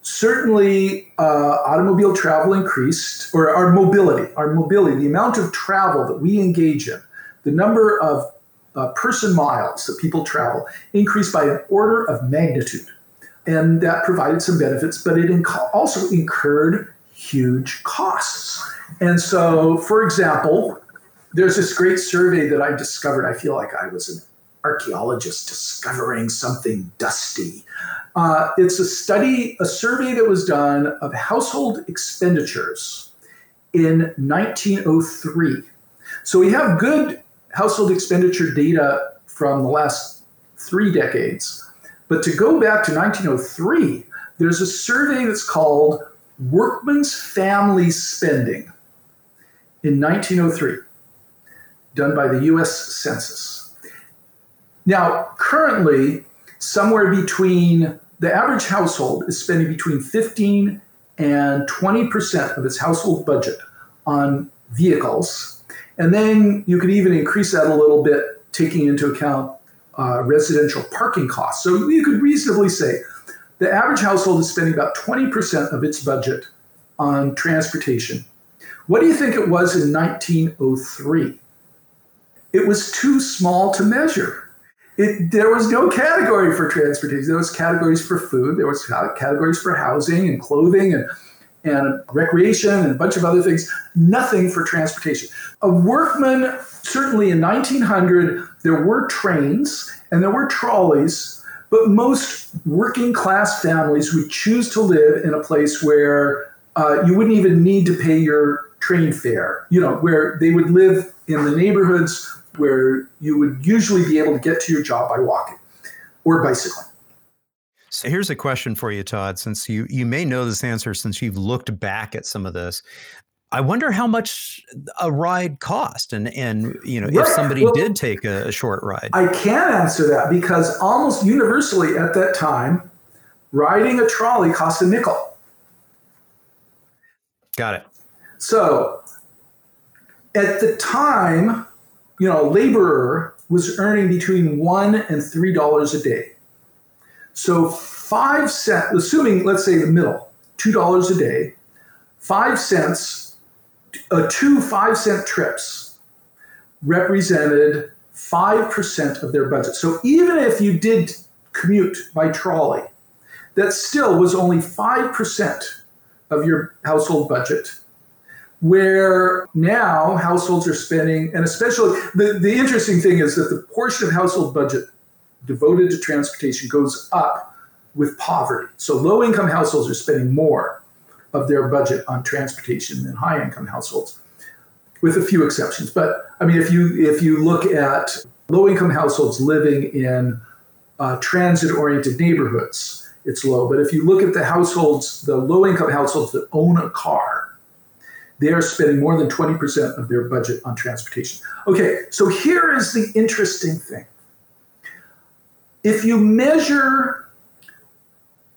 Speaker 1: Certainly, uh, automobile travel increased, or our mobility, our mobility, the amount of travel that we engage in, the number of uh, person miles that people travel increased by an order of magnitude. And that provided some benefits, but it inc- also incurred huge costs. And so, for example, there's this great survey that I discovered. I feel like I was an archaeologist discovering something dusty. Uh, it's a study, a survey that was done of household expenditures in 1903. So we have good household expenditure data from the last three decades. But to go back to 1903, there's a survey that's called Workman's Family Spending in 1903, done by the US Census. Now, currently, somewhere between the average household is spending between 15 and 20% of its household budget on vehicles. And then you could even increase that a little bit, taking into account uh, residential parking costs. So you could reasonably say the average household is spending about 20% of its budget on transportation. What do you think it was in 1903? It was too small to measure it, there was no category for transportation. There was categories for food. There was categories for housing and clothing and and recreation and a bunch of other things. Nothing for transportation. A workman, certainly in 1900, there were trains and there were trolleys, but most working class families would choose to live in a place where uh, you wouldn't even need to pay your train fare. You know, where they would live in the neighborhoods where you would usually be able to get to your job by walking or bicycling.
Speaker 2: So here's a question for you, Todd, since you, you may know this answer since you've looked back at some of this. I wonder how much a ride cost and, and you know, right. if somebody well, did take a, a short ride.
Speaker 1: I can't answer that because almost universally at that time, riding a trolley cost a nickel.
Speaker 2: Got it.
Speaker 1: So at the time, you know, a laborer was earning between one and three dollars a day. So five cents, assuming let's say the middle, two dollars a day, five cents, uh, two five cent trips represented five percent of their budget. So even if you did commute by trolley, that still was only five percent of your household budget where now households are spending, and especially the, the interesting thing is that the portion of household budget devoted to transportation goes up with poverty. So low income households are spending more of their budget on transportation than high income households, with a few exceptions. But I mean, if you if you look at low income households living in uh, transit oriented neighborhoods, it's low. But if you look at the households, the low income households that own a car, they are spending more than 20% of their budget on transportation. Okay, so here is the interesting thing. If you measure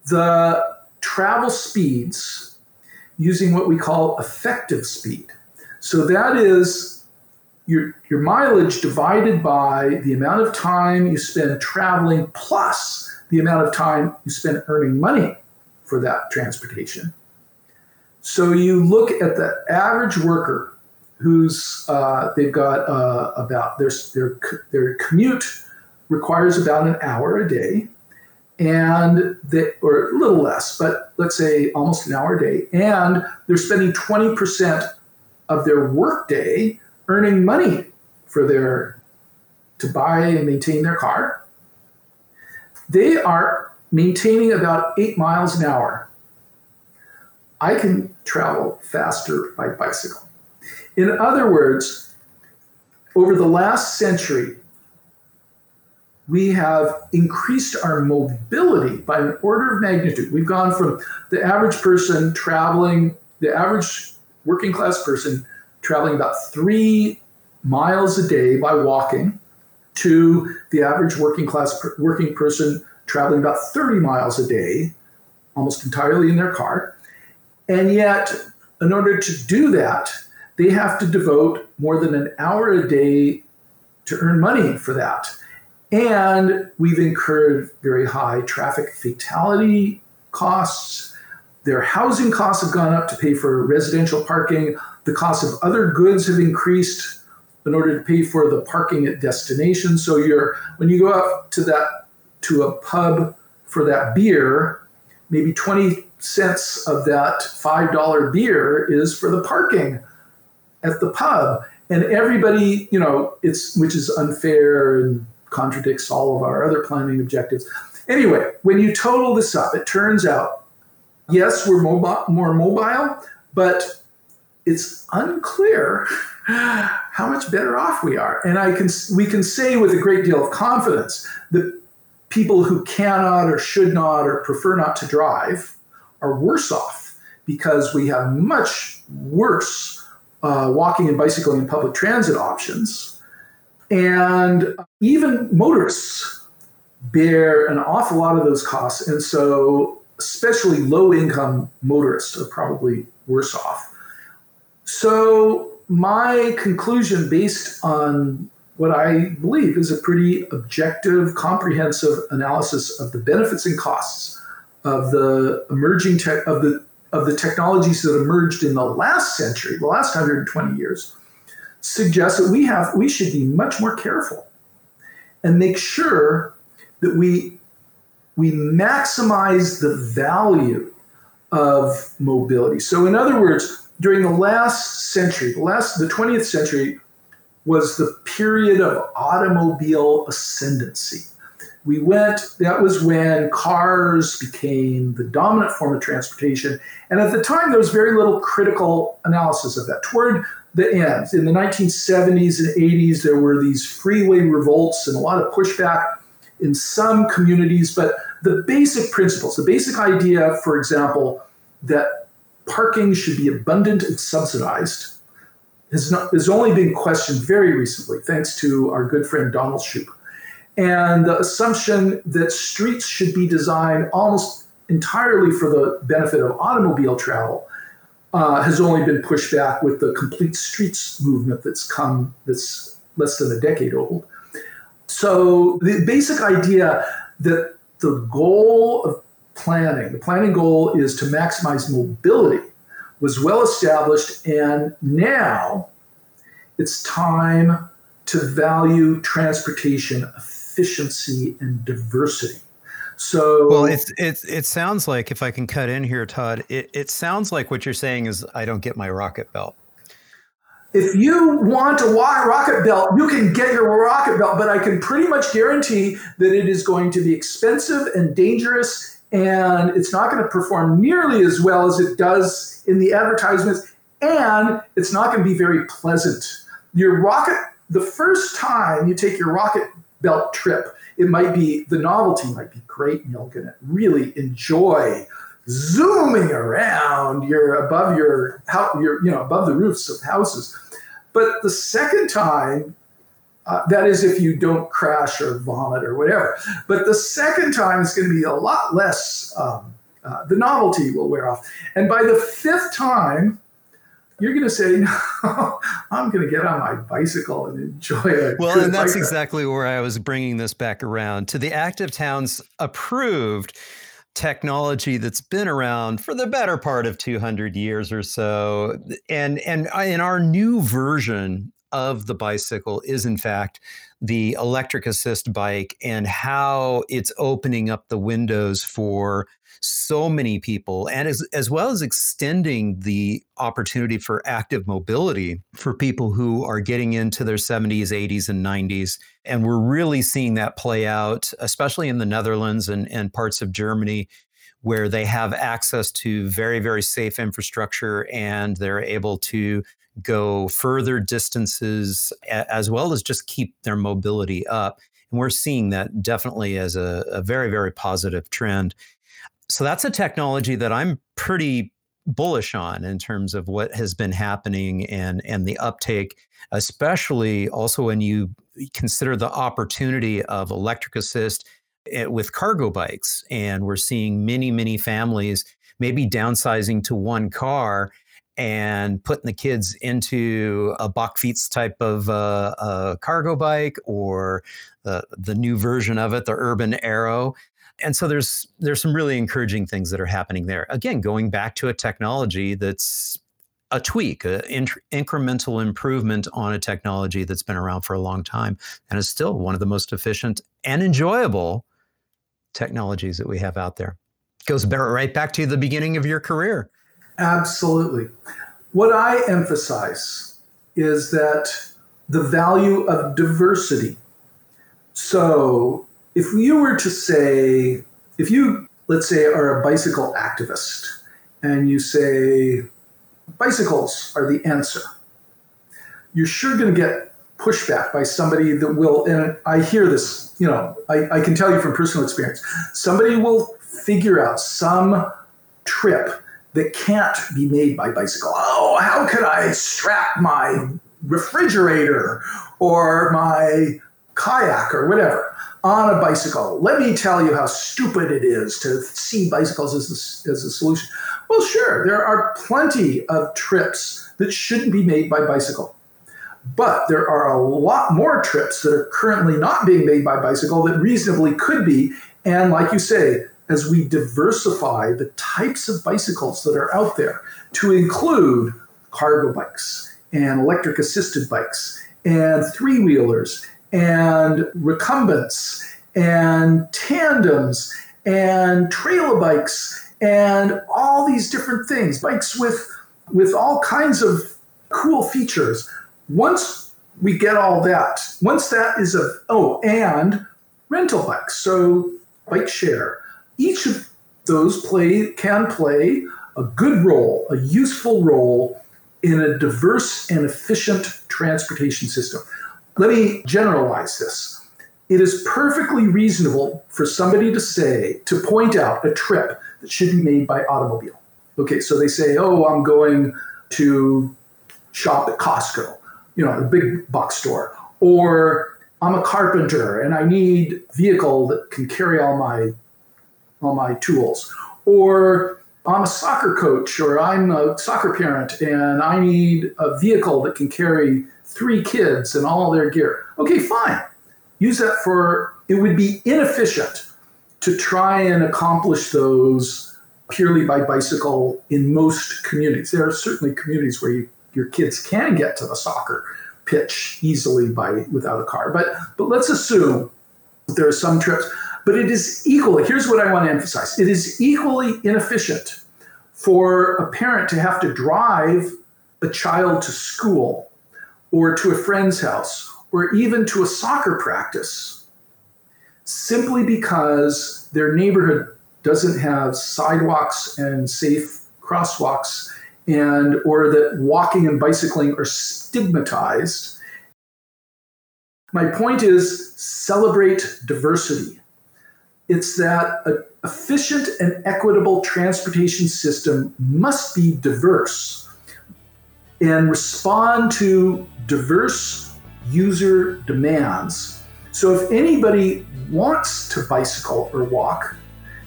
Speaker 1: the travel speeds using what we call effective speed, so that is your, your mileage divided by the amount of time you spend traveling plus the amount of time you spend earning money for that transportation So you look at the average worker who's uh, they've got uh, about their, their their commute requires about an hour a day, and they, or a little less, but let's say almost an hour a day, and they're spending twenty percent of their workday earning money for their to buy and maintain their car. They are maintaining about eight miles an hour. I can travel faster by bicycle. In other words, over the last century, we have increased our mobility by an order of magnitude. We've gone from the average person traveling, the average working class person traveling about three miles a day by walking, to the average working class working person traveling about 30 miles a day, almost entirely in their car. And yet, in order to do that, they have to devote more than an hour a day to earn money for that. And we've incurred very high traffic fatality costs. Their housing costs have gone up to pay for residential parking. The cost of other goods have increased in order to pay for the parking at destination. So you're when you go out to that to a pub for that beer, maybe 20 cents of that $5 beer is for the parking at the pub. And everybody, you know, it's which is unfair and contradicts all of our other planning objectives. Anyway, when you total this up, it turns out, yes, we're mobile, more mobile, but it's unclear how much better off we are. And I can we can say with a great deal of confidence that people who cannot or should not or prefer not to drive are worse off because we have much worse uh, walking and bicycling and public transit options. And even motorists bear an awful lot of those costs. And so, especially low income motorists are probably worse off. So, my conclusion based on what I believe is a pretty objective, comprehensive analysis of the benefits and costs of the emerging tech of the of the technologies that emerged in the last century, the last 120 years, suggests that we have we should be much more careful and make sure that we we maximize the value of mobility. So in other words, during the last century, the last the 20th century was the period of automobile ascendancy. We went, that was when cars became the dominant form of transportation. And at the time, there was very little critical analysis of that. Toward the end, in the 1970s and 80s, there were these freeway revolts and a lot of pushback in some communities. But the basic principles, the basic idea, for example, that parking should be abundant and subsidized has, not, has only been questioned very recently, thanks to our good friend Donald Shoup. And the assumption that streets should be designed almost entirely for the benefit of automobile travel uh, has only been pushed back with the complete streets movement that's come that's less than a decade old. So the basic idea that the goal of planning. The planning goal is to maximize mobility, was well established, and now it's time to value transportation efficiency and diversity. So
Speaker 2: well, it's it's it sounds like if I can cut in here, Todd, it, it sounds like what you're saying is I don't get my rocket belt.
Speaker 1: If you want a rocket belt, you can get your rocket belt, but I can pretty much guarantee that it is going to be expensive and dangerous and it's not going to perform nearly as well as it does in the advertisements, and it's not going to be very pleasant. Your rocket, the first time you take your rocket belt trip, it might be the novelty might be great, and you're to really enjoy zooming around. You're above your, you're you know above the roofs of houses. But the second time, uh, that is, if you don't crash or vomit or whatever. But the second time, is going to be a lot less. Um, uh, the novelty will wear off, and by the fifth time, you're going to say, no, I'm going to get on my bicycle and enjoy it.
Speaker 2: Well, and that's exactly where I was bringing this back around to the Active Towns approved technology that's been around for the better part of 200 years or so and and in our new version of the bicycle is in fact the electric assist bike and how it's opening up the windows for so many people and as, as well as extending the opportunity for active mobility for people who are getting into their 70s 80s and 90s and we're really seeing that play out especially in the netherlands and, and parts of germany where they have access to very very safe infrastructure and they're able to go further distances as well as just keep their mobility up. And we're seeing that definitely as a, a very very positive trend so that's a technology that I'm pretty bullish on in terms of what has been happening and and the uptake especially also when you consider the opportunity of electric assist eh, with cargo bikes. And we're seeing many many families maybe downsizing to one car and putting the kids into a Bakfiets type of uh, uh, cargo bike or the, the new version of it, the Urban Arrow and so there's there's some really encouraging things that are happening there. Again, going back to a technology that's a tweak, an incremental improvement on a technology that's been around for a long time and is still one of the most efficient and enjoyable technologies that we have out there. Goes right back to the beginning of your career.
Speaker 1: Absolutely. What I emphasize is that the value of diversity. So if you were to say, if you, let's say, are a bicycle activist and you say, bicycles are the answer, you're sure going to get pushback by somebody that will, and I hear this, you know, I, I can tell you from personal experience, somebody will figure out some trip that can't be made by bicycle. Oh, how could I strap my refrigerator or my kayak or whatever on a bicycle. Let me tell you how stupid it is to see bicycles as a, as a solution. Well, sure, there are plenty of trips that shouldn't be made by bicycle. But there are a lot more trips that are currently not being made by bicycle that reasonably could be. And like you say, as we diversify the types of bicycles that are out there to include cargo bikes and electric assisted bikes and three wheelers and recumbents and tandems and trailer bikes and all these different things bikes with with all kinds of cool features. Once we get all that once that is a oh and rental bikes so bike share. Each of those play can play a good role a useful role in a diverse and efficient transportation system let me generalize this. It is perfectly reasonable for somebody to say, to point out a trip that should be made by automobile. Okay, so they say, oh, I'm going to shop at Costco, you know, the big box store, or I'm a carpenter and I need a vehicle that can carry all my all my tools, or I'm a soccer coach or I'm a soccer parent and I need a vehicle that can carry three kids and all their gear. Okay, fine. Use that for, it would be inefficient to try and accomplish those purely by bicycle in most communities. There are certainly communities where you, your kids can get to the soccer pitch easily by without a car. But but let's assume there are some trips. But it is equally, here's what I want to emphasize it is equally inefficient for a parent to have to drive a child to school or to a friend's house or even to a soccer practice simply because their neighborhood doesn't have sidewalks and safe crosswalks and or that walking and bicycling are stigmatized. My point is celebrate diversity. It's that an efficient and equitable transportation system must be diverse and respond to diverse user demands. So if anybody wants to bicycle or walk,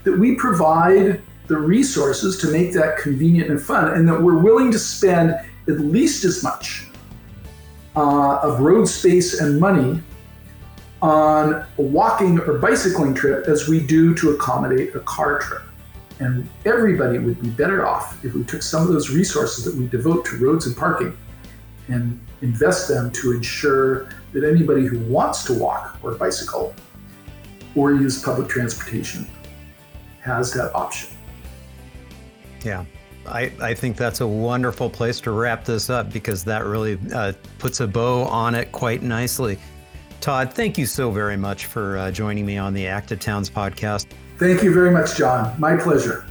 Speaker 1: that we provide the resources to make that convenient and fun, and that we're willing to spend at least as much uh, of road space and money on a walking or bicycling trip as we do to accommodate a car trip. And everybody would be better off if we took some of those resources that we devote to roads and parking and invest them to ensure that anybody who wants to walk or bicycle or use public transportation has that option.
Speaker 2: Yeah. I, I think that's a wonderful place to wrap this up because that really uh, puts a bow on it quite nicely. Todd, thank you so very much for uh, joining me on the Active Towns podcast.
Speaker 1: Thank you very much, John. My pleasure.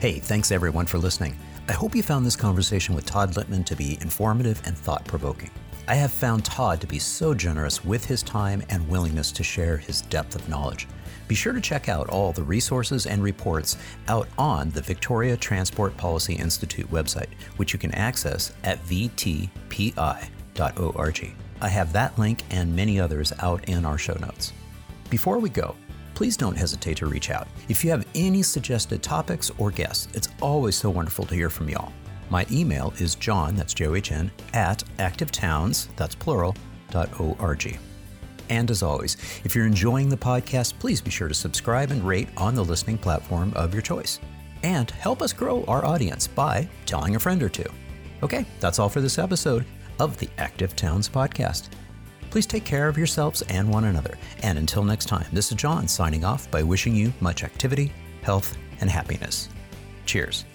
Speaker 2: Hey, thanks everyone for listening. I hope you found this conversation with Todd Litman to be informative and thought provoking. I have found Todd to be so generous with his time and willingness to share his depth of knowledge. Be sure to check out all the resources and reports out on the Victoria Transport Policy Institute website, which you can access at vtpi.org. I have that link and many others out in our show notes. Before we go, please don't hesitate to reach out. If you have any suggested topics or guests, it's always so wonderful to hear from y'all. My email is john, that's J-O-H-N, at activetowns, that's plural, dot .org. And as always, if you're enjoying the podcast, please be sure to subscribe and rate on the listening platform of your choice. And help us grow our audience by telling a friend or two. Okay, that's all for this episode of the Active Towns Podcast. Please take care of yourselves and one another. And until next time, this is John signing off by wishing you much activity, health, and happiness. Cheers.